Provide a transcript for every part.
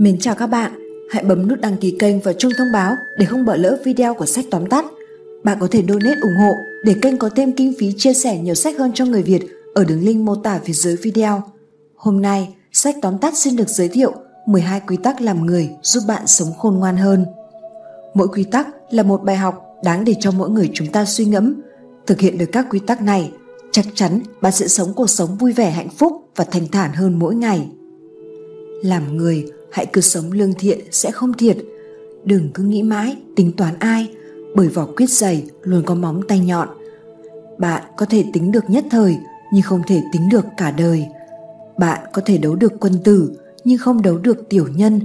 Mến chào các bạn, hãy bấm nút đăng ký kênh và chuông thông báo để không bỏ lỡ video của sách tóm tắt. Bạn có thể donate ủng hộ để kênh có thêm kinh phí chia sẻ nhiều sách hơn cho người Việt ở đường link mô tả phía dưới video. Hôm nay, sách tóm tắt xin được giới thiệu 12 quy tắc làm người giúp bạn sống khôn ngoan hơn. Mỗi quy tắc là một bài học đáng để cho mỗi người chúng ta suy ngẫm. Thực hiện được các quy tắc này, chắc chắn bạn sẽ sống cuộc sống vui vẻ hạnh phúc và thanh thản hơn mỗi ngày. Làm người, hãy cứ sống lương thiện sẽ không thiệt. Đừng cứ nghĩ mãi tính toán ai, bởi vỏ quyết dày luôn có móng tay nhọn. Bạn có thể tính được nhất thời nhưng không thể tính được cả đời. Bạn có thể đấu được quân tử nhưng không đấu được tiểu nhân.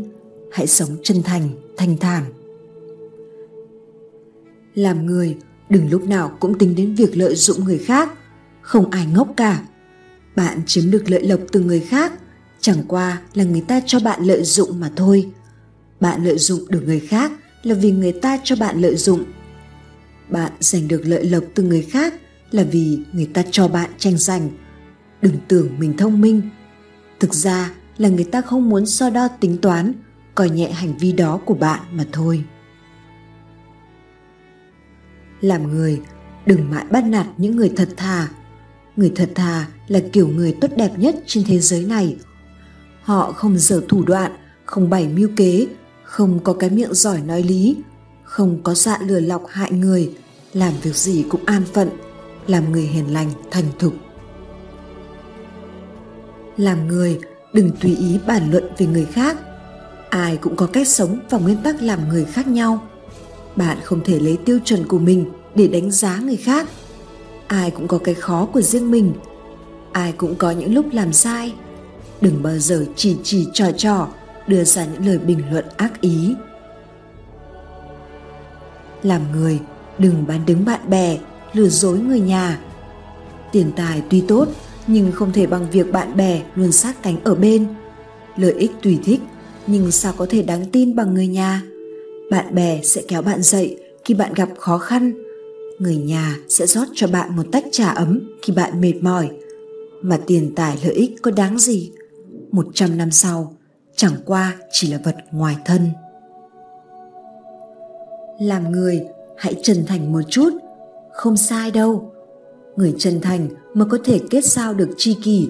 Hãy sống chân thành, thanh thản. Làm người, đừng lúc nào cũng tính đến việc lợi dụng người khác. Không ai ngốc cả. Bạn chiếm được lợi lộc từ người khác chẳng qua là người ta cho bạn lợi dụng mà thôi. Bạn lợi dụng được người khác là vì người ta cho bạn lợi dụng. Bạn giành được lợi lộc từ người khác là vì người ta cho bạn tranh giành. Đừng tưởng mình thông minh. Thực ra là người ta không muốn so đo tính toán, coi nhẹ hành vi đó của bạn mà thôi. Làm người, đừng mãi bắt nạt những người thật thà. Người thật thà là kiểu người tốt đẹp nhất trên thế giới này họ không dở thủ đoạn, không bày mưu kế, không có cái miệng giỏi nói lý, không có dạ lừa lọc hại người, làm việc gì cũng an phận, làm người hiền lành, thành thục. Làm người, đừng tùy ý bàn luận về người khác. Ai cũng có cách sống và nguyên tắc làm người khác nhau. Bạn không thể lấy tiêu chuẩn của mình để đánh giá người khác. Ai cũng có cái khó của riêng mình. Ai cũng có những lúc làm sai đừng bao giờ chỉ chỉ trò trò, đưa ra những lời bình luận ác ý. Làm người, đừng bán đứng bạn bè, lừa dối người nhà. Tiền tài tuy tốt, nhưng không thể bằng việc bạn bè luôn sát cánh ở bên. Lợi ích tùy thích, nhưng sao có thể đáng tin bằng người nhà? Bạn bè sẽ kéo bạn dậy khi bạn gặp khó khăn. Người nhà sẽ rót cho bạn một tách trà ấm khi bạn mệt mỏi. Mà tiền tài lợi ích có đáng gì? 100 năm sau chẳng qua chỉ là vật ngoài thân. Làm người hãy chân thành một chút, không sai đâu. Người chân thành mới có thể kết giao được tri kỷ.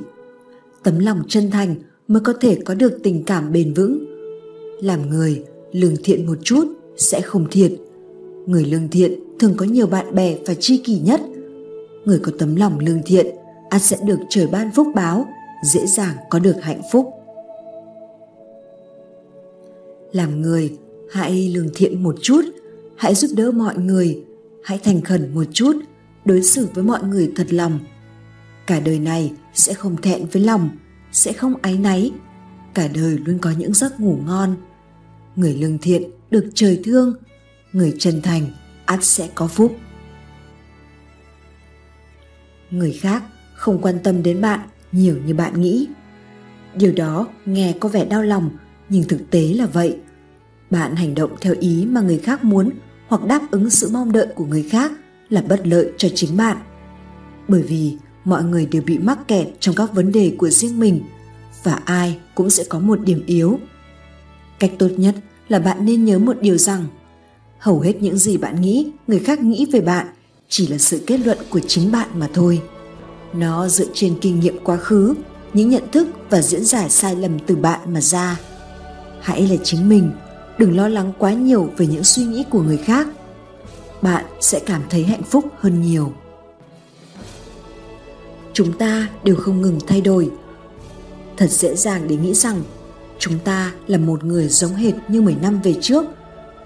Tấm lòng chân thành mới có thể có được tình cảm bền vững. Làm người lương thiện một chút sẽ không thiệt. Người lương thiện thường có nhiều bạn bè và tri kỷ nhất. Người có tấm lòng lương thiện ắt sẽ được trời ban phúc báo dễ dàng có được hạnh phúc. Làm người, hãy lương thiện một chút, hãy giúp đỡ mọi người, hãy thành khẩn một chút, đối xử với mọi người thật lòng. Cả đời này sẽ không thẹn với lòng, sẽ không áy náy, cả đời luôn có những giấc ngủ ngon. Người lương thiện được trời thương, người chân thành ắt sẽ có phúc. Người khác không quan tâm đến bạn nhiều như bạn nghĩ. Điều đó nghe có vẻ đau lòng, nhưng thực tế là vậy. Bạn hành động theo ý mà người khác muốn hoặc đáp ứng sự mong đợi của người khác là bất lợi cho chính bạn. Bởi vì mọi người đều bị mắc kẹt trong các vấn đề của riêng mình và ai cũng sẽ có một điểm yếu. Cách tốt nhất là bạn nên nhớ một điều rằng, hầu hết những gì bạn nghĩ, người khác nghĩ về bạn chỉ là sự kết luận của chính bạn mà thôi nó dựa trên kinh nghiệm quá khứ những nhận thức và diễn giải sai lầm từ bạn mà ra. Hãy là chính mình đừng lo lắng quá nhiều về những suy nghĩ của người khác. Bạn sẽ cảm thấy hạnh phúc hơn nhiều. Chúng ta đều không ngừng thay đổi. Thật dễ dàng để nghĩ rằng chúng ta là một người giống hệt như 10 năm về trước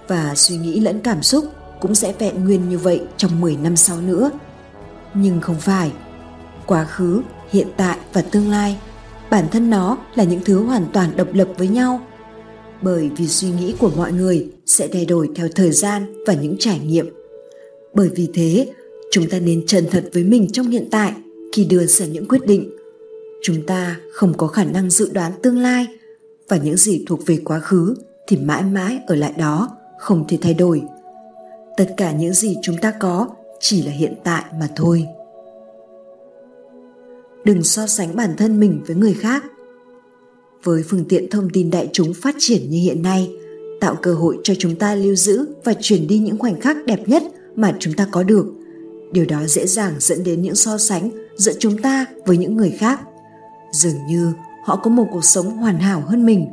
và suy nghĩ lẫn cảm xúc cũng sẽ vẹn nguyên như vậy trong 10 năm sau nữa. Nhưng không phải, quá khứ, hiện tại và tương lai. Bản thân nó là những thứ hoàn toàn độc lập với nhau. Bởi vì suy nghĩ của mọi người sẽ thay đổi theo thời gian và những trải nghiệm. Bởi vì thế, chúng ta nên chân thật với mình trong hiện tại khi đưa ra những quyết định. Chúng ta không có khả năng dự đoán tương lai và những gì thuộc về quá khứ thì mãi mãi ở lại đó, không thể thay đổi. Tất cả những gì chúng ta có chỉ là hiện tại mà thôi đừng so sánh bản thân mình với người khác. Với phương tiện thông tin đại chúng phát triển như hiện nay, tạo cơ hội cho chúng ta lưu giữ và truyền đi những khoảnh khắc đẹp nhất mà chúng ta có được. Điều đó dễ dàng dẫn đến những so sánh giữa chúng ta với những người khác. Dường như họ có một cuộc sống hoàn hảo hơn mình.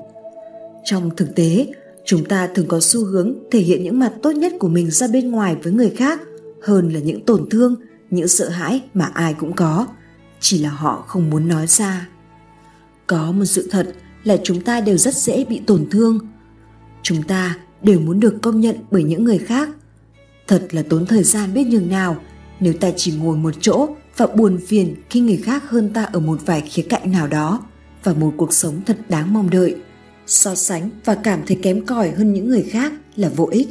Trong thực tế, chúng ta thường có xu hướng thể hiện những mặt tốt nhất của mình ra bên ngoài với người khác hơn là những tổn thương, những sợ hãi mà ai cũng có chỉ là họ không muốn nói ra. Có một sự thật là chúng ta đều rất dễ bị tổn thương. Chúng ta đều muốn được công nhận bởi những người khác. Thật là tốn thời gian biết nhường nào, nếu ta chỉ ngồi một chỗ và buồn phiền khi người khác hơn ta ở một vài khía cạnh nào đó và một cuộc sống thật đáng mong đợi, so sánh và cảm thấy kém cỏi hơn những người khác là vô ích.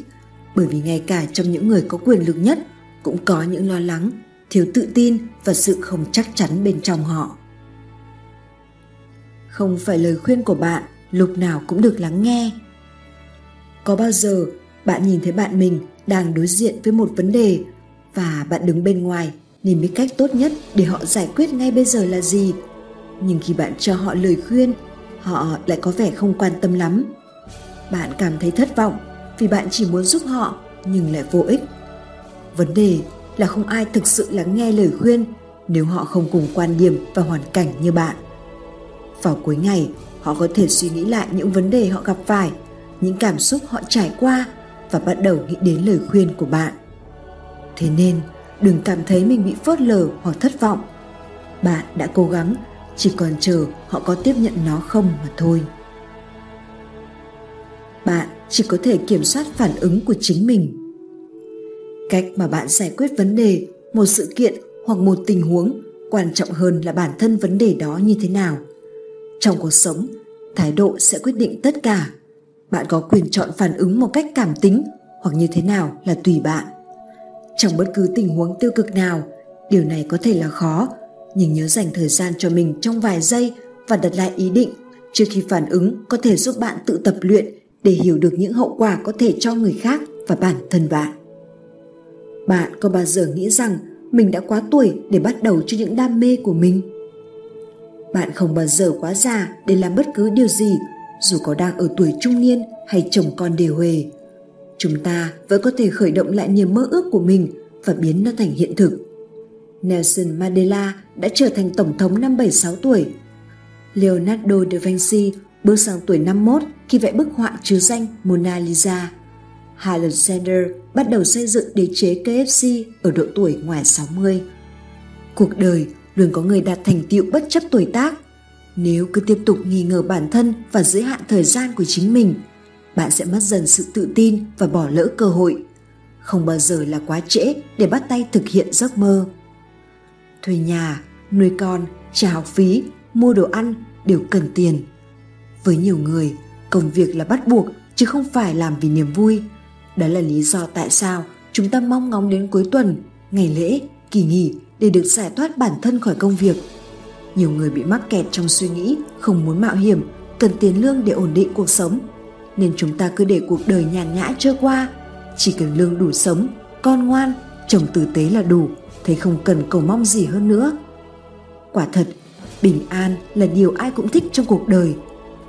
Bởi vì ngay cả trong những người có quyền lực nhất cũng có những lo lắng thiếu tự tin và sự không chắc chắn bên trong họ. Không phải lời khuyên của bạn lúc nào cũng được lắng nghe. Có bao giờ bạn nhìn thấy bạn mình đang đối diện với một vấn đề và bạn đứng bên ngoài nên biết cách tốt nhất để họ giải quyết ngay bây giờ là gì? Nhưng khi bạn cho họ lời khuyên, họ lại có vẻ không quan tâm lắm. Bạn cảm thấy thất vọng vì bạn chỉ muốn giúp họ nhưng lại vô ích. Vấn đề là không ai thực sự lắng nghe lời khuyên nếu họ không cùng quan điểm và hoàn cảnh như bạn. Vào cuối ngày, họ có thể suy nghĩ lại những vấn đề họ gặp phải, những cảm xúc họ trải qua và bắt đầu nghĩ đến lời khuyên của bạn. Thế nên, đừng cảm thấy mình bị phớt lờ hoặc thất vọng. Bạn đã cố gắng, chỉ còn chờ họ có tiếp nhận nó không mà thôi. Bạn chỉ có thể kiểm soát phản ứng của chính mình cách mà bạn giải quyết vấn đề, một sự kiện hoặc một tình huống quan trọng hơn là bản thân vấn đề đó như thế nào. Trong cuộc sống, thái độ sẽ quyết định tất cả. Bạn có quyền chọn phản ứng một cách cảm tính hoặc như thế nào là tùy bạn. Trong bất cứ tình huống tiêu cực nào, điều này có thể là khó, nhưng nhớ dành thời gian cho mình trong vài giây và đặt lại ý định trước khi phản ứng có thể giúp bạn tự tập luyện để hiểu được những hậu quả có thể cho người khác và bản thân bạn bạn có bao giờ nghĩ rằng mình đã quá tuổi để bắt đầu cho những đam mê của mình bạn không bao giờ quá già để làm bất cứ điều gì, dù có đang ở tuổi trung niên hay chồng con đều huề chúng ta vẫn có thể khởi động lại niềm mơ ước của mình và biến nó thành hiện thực Nelson Mandela đã trở thành tổng thống năm 76 tuổi. Leonardo da Vinci bước sang tuổi 51 khi vẽ bức họa chứa danh Mona Lisa. Alexander bắt đầu xây dựng đế chế KFC ở độ tuổi ngoài 60. Cuộc đời luôn có người đạt thành tựu bất chấp tuổi tác. Nếu cứ tiếp tục nghi ngờ bản thân và giới hạn thời gian của chính mình, bạn sẽ mất dần sự tự tin và bỏ lỡ cơ hội. Không bao giờ là quá trễ để bắt tay thực hiện giấc mơ. Thuê nhà, nuôi con, trả học phí, mua đồ ăn đều cần tiền. Với nhiều người, công việc là bắt buộc chứ không phải làm vì niềm vui. Đó là lý do tại sao chúng ta mong ngóng đến cuối tuần, ngày lễ, kỳ nghỉ để được giải thoát bản thân khỏi công việc. Nhiều người bị mắc kẹt trong suy nghĩ không muốn mạo hiểm, cần tiền lương để ổn định cuộc sống. Nên chúng ta cứ để cuộc đời nhàn nhã trôi qua, chỉ cần lương đủ sống, con ngoan, chồng tử tế là đủ, thấy không cần cầu mong gì hơn nữa. Quả thật, bình an là điều ai cũng thích trong cuộc đời,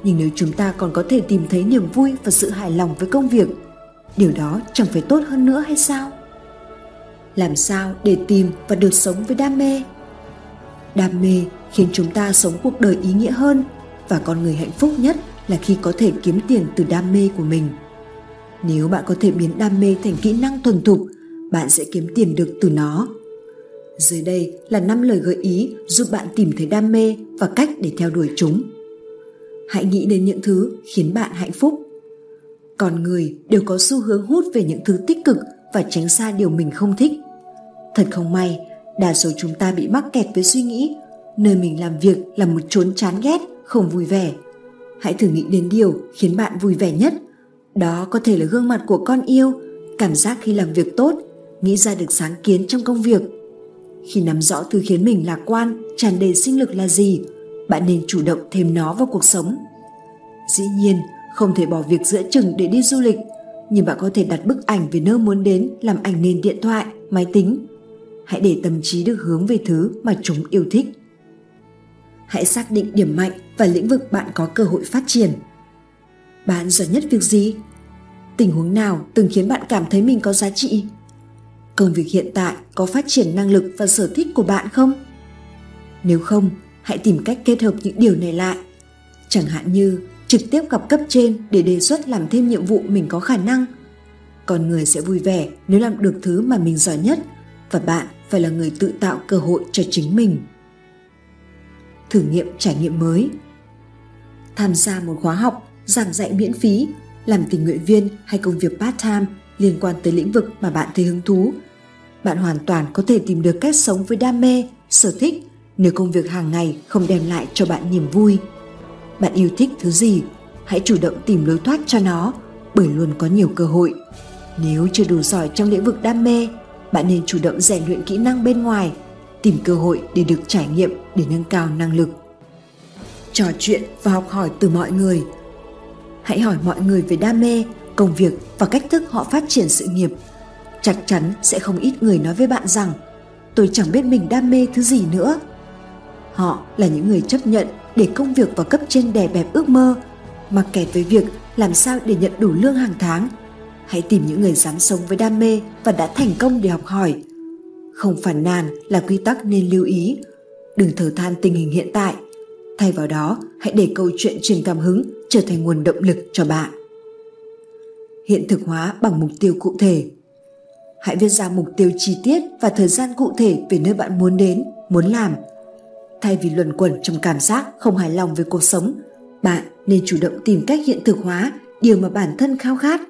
nhưng nếu chúng ta còn có thể tìm thấy niềm vui và sự hài lòng với công việc, điều đó chẳng phải tốt hơn nữa hay sao? làm sao để tìm và được sống với đam mê? Đam mê khiến chúng ta sống cuộc đời ý nghĩa hơn và con người hạnh phúc nhất là khi có thể kiếm tiền từ đam mê của mình. Nếu bạn có thể biến đam mê thành kỹ năng thuần thục, bạn sẽ kiếm tiền được từ nó. Dưới đây là năm lời gợi ý giúp bạn tìm thấy đam mê và cách để theo đuổi chúng. Hãy nghĩ đến những thứ khiến bạn hạnh phúc con người đều có xu hướng hút về những thứ tích cực và tránh xa điều mình không thích Thật không may, đa số chúng ta bị mắc kẹt với suy nghĩ nơi mình làm việc là một chốn chán ghét, không vui vẻ. Hãy thử nghĩ đến điều khiến bạn vui vẻ nhất. Đó có thể là gương mặt của con yêu, cảm giác khi làm việc tốt, nghĩ ra được sáng kiến trong công việc. Khi nắm rõ thứ khiến mình lạc quan, tràn đầy sinh lực là gì, bạn nên chủ động thêm nó vào cuộc sống. Dĩ nhiên, không thể bỏ việc giữa chừng để đi du lịch, nhưng bạn có thể đặt bức ảnh về nơi muốn đến làm ảnh nền điện thoại, máy tính. Hãy để tâm trí được hướng về thứ mà chúng yêu thích. Hãy xác định điểm mạnh và lĩnh vực bạn có cơ hội phát triển. Bạn giỏi nhất việc gì? Tình huống nào từng khiến bạn cảm thấy mình có giá trị? Công việc hiện tại có phát triển năng lực và sở thích của bạn không? Nếu không hãy tìm cách kết hợp những điều này lại. Chẳng hạn như trực tiếp gặp cấp trên để đề xuất làm thêm nhiệm vụ mình có khả năng. Con người sẽ vui vẻ nếu làm được thứ mà mình giỏi nhất và bạn phải là người tự tạo cơ hội cho chính mình. Thử nghiệm trải nghiệm mới. Tham gia một khóa học, giảng dạy miễn phí, làm tình nguyện viên hay công việc part time liên quan tới lĩnh vực mà bạn thấy hứng thú. Bạn hoàn toàn có thể tìm được cách sống với đam mê, sở thích nếu công việc hàng ngày không đem lại cho bạn niềm vui bạn yêu thích thứ gì, hãy chủ động tìm lối thoát cho nó, bởi luôn có nhiều cơ hội. Nếu chưa đủ giỏi trong lĩnh vực đam mê, bạn nên chủ động rèn luyện kỹ năng bên ngoài, tìm cơ hội để được trải nghiệm để nâng cao năng lực. Trò chuyện và học hỏi từ mọi người. Hãy hỏi mọi người về đam mê, công việc và cách thức họ phát triển sự nghiệp. Chắc chắn sẽ không ít người nói với bạn rằng, tôi chẳng biết mình đam mê thứ gì nữa. Họ là những người chấp nhận để công việc và cấp trên đè bẹp ước mơ. Mà kẹt với việc làm sao để nhận đủ lương hàng tháng? Hãy tìm những người dám sống với đam mê và đã thành công để học hỏi. Không phản nàn là quy tắc nên lưu ý. Đừng thở than tình hình hiện tại. Thay vào đó, hãy để câu chuyện truyền cảm hứng trở thành nguồn động lực cho bạn. Hiện thực hóa bằng mục tiêu cụ thể. Hãy viết ra mục tiêu chi tiết và thời gian cụ thể về nơi bạn muốn đến, muốn làm thay vì luẩn quẩn trong cảm giác không hài lòng với cuộc sống, bạn nên chủ động tìm cách hiện thực hóa điều mà bản thân khao khát.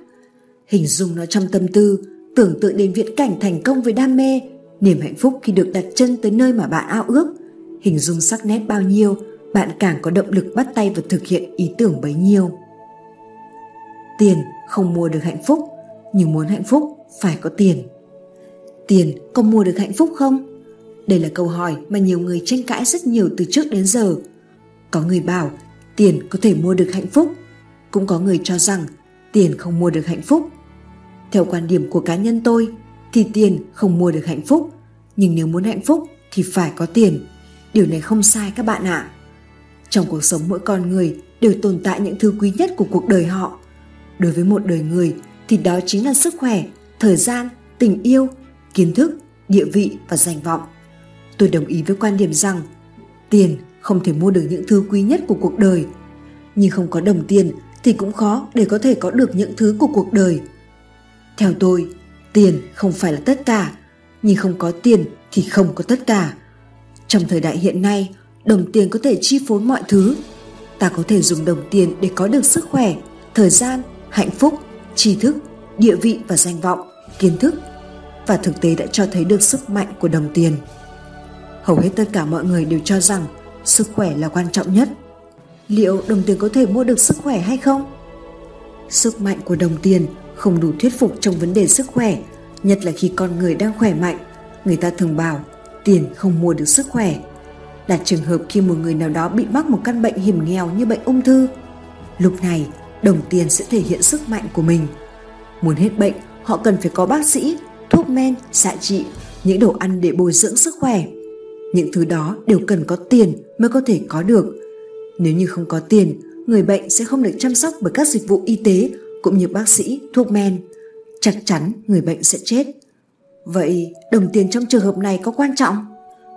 Hình dung nó trong tâm tư, tưởng tượng đến viễn cảnh thành công với đam mê, niềm hạnh phúc khi được đặt chân tới nơi mà bạn ao ước. Hình dung sắc nét bao nhiêu, bạn càng có động lực bắt tay và thực hiện ý tưởng bấy nhiêu. Tiền không mua được hạnh phúc, nhưng muốn hạnh phúc phải có tiền. Tiền có mua được hạnh phúc không? Đây là câu hỏi mà nhiều người tranh cãi rất nhiều từ trước đến giờ. Có người bảo, tiền có thể mua được hạnh phúc. Cũng có người cho rằng, tiền không mua được hạnh phúc. Theo quan điểm của cá nhân tôi, thì tiền không mua được hạnh phúc. Nhưng nếu muốn hạnh phúc, thì phải có tiền. Điều này không sai các bạn ạ. À. trong cuộc sống mỗi con người đều tồn tại những thứ quý nhất của cuộc đời họ. Đối với một đời người, thì đó chính là sức khỏe, thời gian, tình yêu, kiến thức, địa vị và danh vọng tôi đồng ý với quan điểm rằng, tiền không thể mua được những thứ quý nhất của cuộc đời. Nhưng không có đồng tiền thì cũng khó để có thể có được những thứ của cuộc đời. Theo tôi, tiền không phải là tất cả, nhưng không có tiền thì không có tất cả. Trong thời đại hiện nay, đồng tiền có thể chi phối mọi thứ. Ta có thể dùng đồng tiền để có được sức khỏe, thời gian, hạnh phúc, tri thức, địa vị và danh vọng, kiến thức. Và thực tế đã cho thấy được sức mạnh của đồng tiền hầu hết tất cả mọi người đều cho rằng sức khỏe là quan trọng nhất. Liệu đồng tiền có thể mua được sức khỏe hay không? Sức mạnh của đồng tiền không đủ thuyết phục trong vấn đề sức khỏe, nhất là khi con người đang khỏe mạnh. Người ta thường bảo, tiền không mua được sức khỏe. Đặt trường hợp khi một người nào đó bị mắc một căn bệnh hiểm nghèo như bệnh ung thư, lúc này đồng tiền sẽ thể hiện sức mạnh của mình. Muốn hết bệnh, họ cần phải có bác sĩ, thuốc men, xạ trị, những đồ ăn để bồi dưỡng sức khỏe những thứ đó đều cần có tiền mới có thể có được. Nếu như không có tiền, người bệnh sẽ không được chăm sóc bởi các dịch vụ y tế cũng như bác sĩ, thuốc men. Chắc chắn người bệnh sẽ chết. Vậy đồng tiền trong trường hợp này có quan trọng?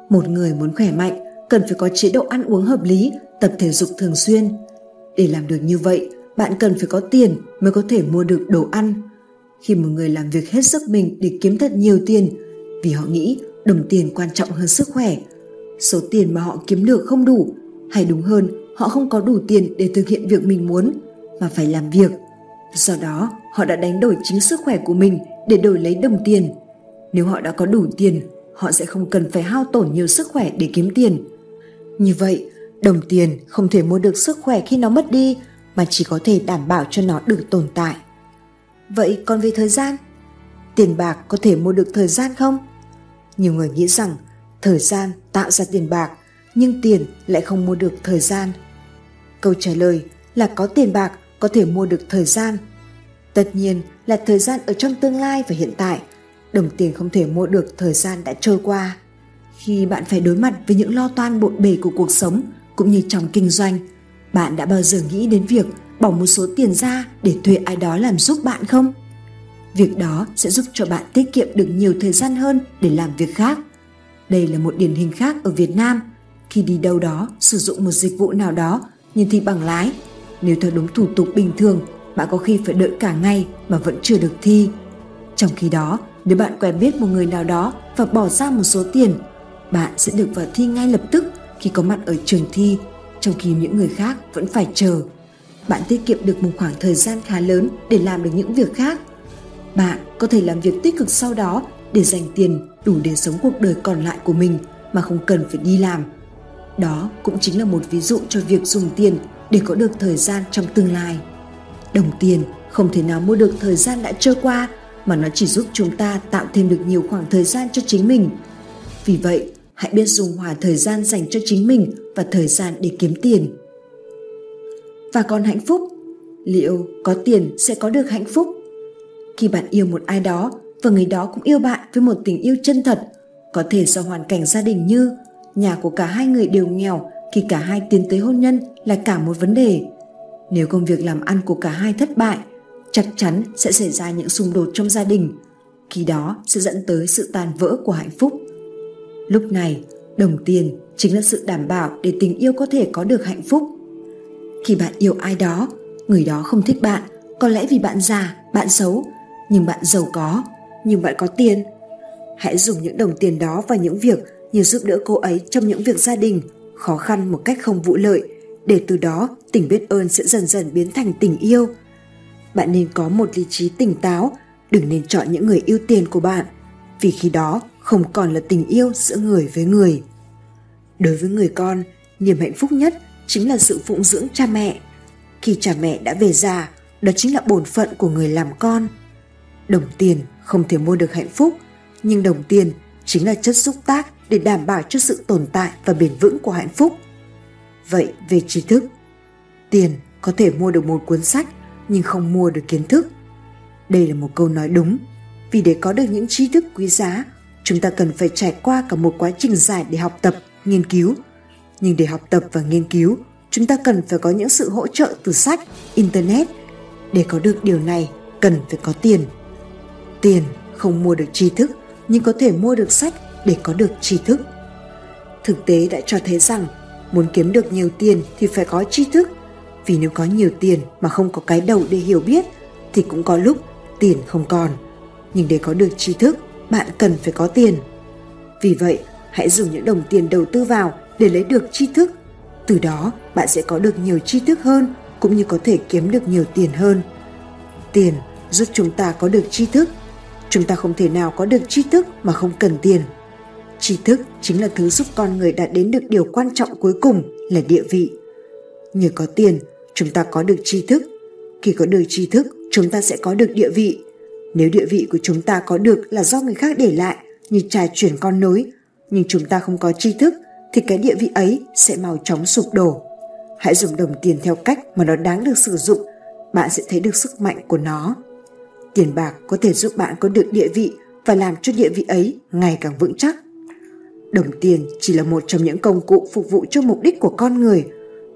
Một người muốn khỏe mạnh, cần phải có chế độ ăn uống hợp lý, tập thể dục thường xuyên. Để làm được như vậy, bạn cần phải có tiền mới có thể mua được đồ ăn. Khi một người làm việc hết sức mình để kiếm thật nhiều tiền, vì họ nghĩ đồng tiền quan trọng hơn sức khỏe. Số tiền mà họ kiếm được không đủ, hay đúng hơn, họ không có đủ tiền để thực hiện việc mình muốn, mà phải làm việc. Do đó, họ đã đánh đổi chính sức khỏe của mình để đổi lấy đồng tiền. Nếu họ đã có đủ tiền, họ sẽ không cần phải hao tổn nhiều sức khỏe để kiếm tiền. Như vậy, đồng tiền không thể mua được sức khỏe khi nó mất đi, mà chỉ có thể đảm bảo cho nó được tồn tại. Vậy còn về thời gian? Tiền bạc có thể mua được thời gian không? Nhiều người nghĩ rằng thời gian tạo ra tiền bạc, nhưng tiền lại không mua được thời gian. Câu trả lời là có tiền bạc có thể mua được thời gian. Tất nhiên là thời gian ở trong tương lai và hiện tại, đồng tiền không thể mua được thời gian đã trôi qua. Khi bạn phải đối mặt với những lo toan bộn bề của cuộc sống cũng như trong kinh doanh, bạn đã bao giờ nghĩ đến việc bỏ một số tiền ra để thuê ai đó làm giúp bạn không? Việc đó sẽ giúp cho bạn tiết kiệm được nhiều thời gian hơn để làm việc khác. Đây là một điển hình khác ở việt nam. Khi đi đâu đó, sử dụng một dịch vụ nào đó như thi bằng lái, nếu theo đúng thủ tục bình thường, bạn có khi phải đợi cả ngày mà vẫn chưa được thi. Trong khi đó, nếu bạn quen biết một người nào đó và bỏ ra một số tiền, bạn sẽ được vào thi ngay lập tức khi có mặt ở trường thi, trong khi những người khác vẫn phải chờ. Bạn tiết kiệm được một khoảng thời gian khá lớn để làm được những việc khác bạn có thể làm việc tích cực sau đó để dành tiền đủ để sống cuộc đời còn lại của mình mà không cần phải đi làm. Đó cũng chính là một ví dụ cho việc dùng tiền để có được thời gian trong tương lai. Đồng tiền không thể nào mua được thời gian đã trôi qua mà nó chỉ giúp chúng ta tạo thêm được nhiều khoảng thời gian cho chính mình. Vì vậy, hãy biết dùng hòa thời gian dành cho chính mình và thời gian để kiếm tiền. Và còn hạnh phúc. Liệu có tiền sẽ có được hạnh phúc? Khi bạn yêu một ai đó và người đó cũng yêu bạn với một tình yêu chân thật, có thể do hoàn cảnh gia đình như nhà của cả hai người đều nghèo khi cả hai tiến tới hôn nhân là cả một vấn đề. Nếu công việc làm ăn của cả hai thất bại, chắc chắn sẽ xảy ra những xung đột trong gia đình, khi đó sẽ dẫn tới sự tan vỡ của hạnh phúc. Lúc này, đồng tiền chính là sự đảm bảo để tình yêu có thể có được hạnh phúc. Khi bạn yêu ai đó, người đó không thích bạn, có lẽ vì bạn già, bạn xấu nhưng bạn giàu có, nhưng bạn có tiền. Hãy dùng những đồng tiền đó vào những việc như giúp đỡ cô ấy trong những việc gia đình, khó khăn một cách không vụ lợi. Để từ đó, tình biết ơn sẽ dần dần biến thành tình yêu. Bạn nên có một lý trí tỉnh táo, đừng nên chọn những người ưu tiền của bạn, vì khi đó không còn là tình yêu giữa người với người. Đối với người con, niềm hạnh phúc nhất chính là sự phụng dưỡng cha mẹ. Khi cha mẹ đã về già, đó chính là bổn phận của người làm con đồng tiền không thể mua được hạnh phúc, nhưng đồng tiền chính là chất xúc tác để đảm bảo cho sự tồn tại và bền vững của hạnh phúc. Vậy về tri thức, tiền có thể mua được một cuốn sách nhưng không mua được kiến thức. Đây là một câu nói đúng, vì để có được những tri thức quý giá, chúng ta cần phải trải qua cả một quá trình dài để học tập, nghiên cứu. Nhưng để học tập và nghiên cứu, chúng ta cần phải có những sự hỗ trợ từ sách, internet. Để có được điều này, cần phải có tiền tiền, không mua được tri thức, nhưng có thể mua được sách để có được tri thức. Thực tế đã cho thấy rằng, muốn kiếm được nhiều tiền thì phải có tri thức. Vì nếu có nhiều tiền mà không có cái đầu để hiểu biết, thì cũng có lúc tiền không còn. Nhưng để có được tri thức, bạn cần phải có tiền. Vì vậy, hãy dùng những đồng tiền đầu tư vào để lấy được tri thức. Từ đó, bạn sẽ có được nhiều tri thức hơn, cũng như có thể kiếm được nhiều tiền hơn. Tiền giúp chúng ta có được tri thức chúng ta không thể nào có được tri thức mà không cần tiền. Tri thức chính là thứ giúp con người đạt đến được điều quan trọng cuối cùng là địa vị. Nhờ có tiền, chúng ta có được tri thức. Khi có được tri thức, chúng ta sẽ có được địa vị. Nếu địa vị của chúng ta có được là do người khác để lại, như trà chuyển con nối, nhưng chúng ta không có tri thức, thì cái địa vị ấy sẽ mau chóng sụp đổ. Hãy dùng đồng tiền theo cách mà nó đáng được sử dụng, bạn sẽ thấy được sức mạnh của nó tiền bạc có thể giúp bạn có được địa vị và làm cho địa vị ấy ngày càng vững chắc. Đồng tiền chỉ là một trong những công cụ phục vụ cho mục đích của con người.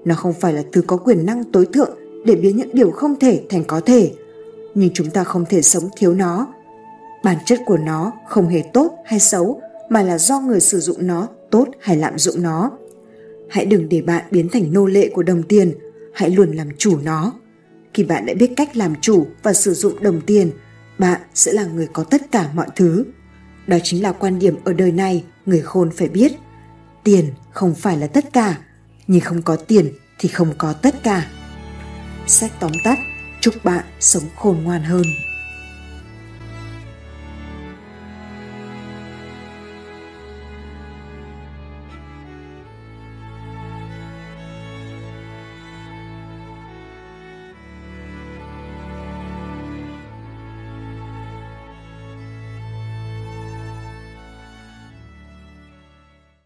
Nó không phải là thứ có quyền năng tối thượng để biến những điều không thể thành có thể. Nhưng chúng ta không thể sống thiếu nó. Bản chất của nó không hề tốt hay xấu, mà là do người sử dụng nó tốt hay lạm dụng nó. Hãy đừng để bạn biến thành nô lệ của đồng tiền. Hãy luôn làm chủ nó khi bạn đã biết cách làm chủ và sử dụng đồng tiền, bạn sẽ là người có tất cả mọi thứ. Đó chính là quan điểm ở đời này, người khôn phải biết. Tiền không phải là tất cả, nhưng không có tiền thì không có tất cả. Sách tóm tắt, chúc bạn sống khôn ngoan hơn.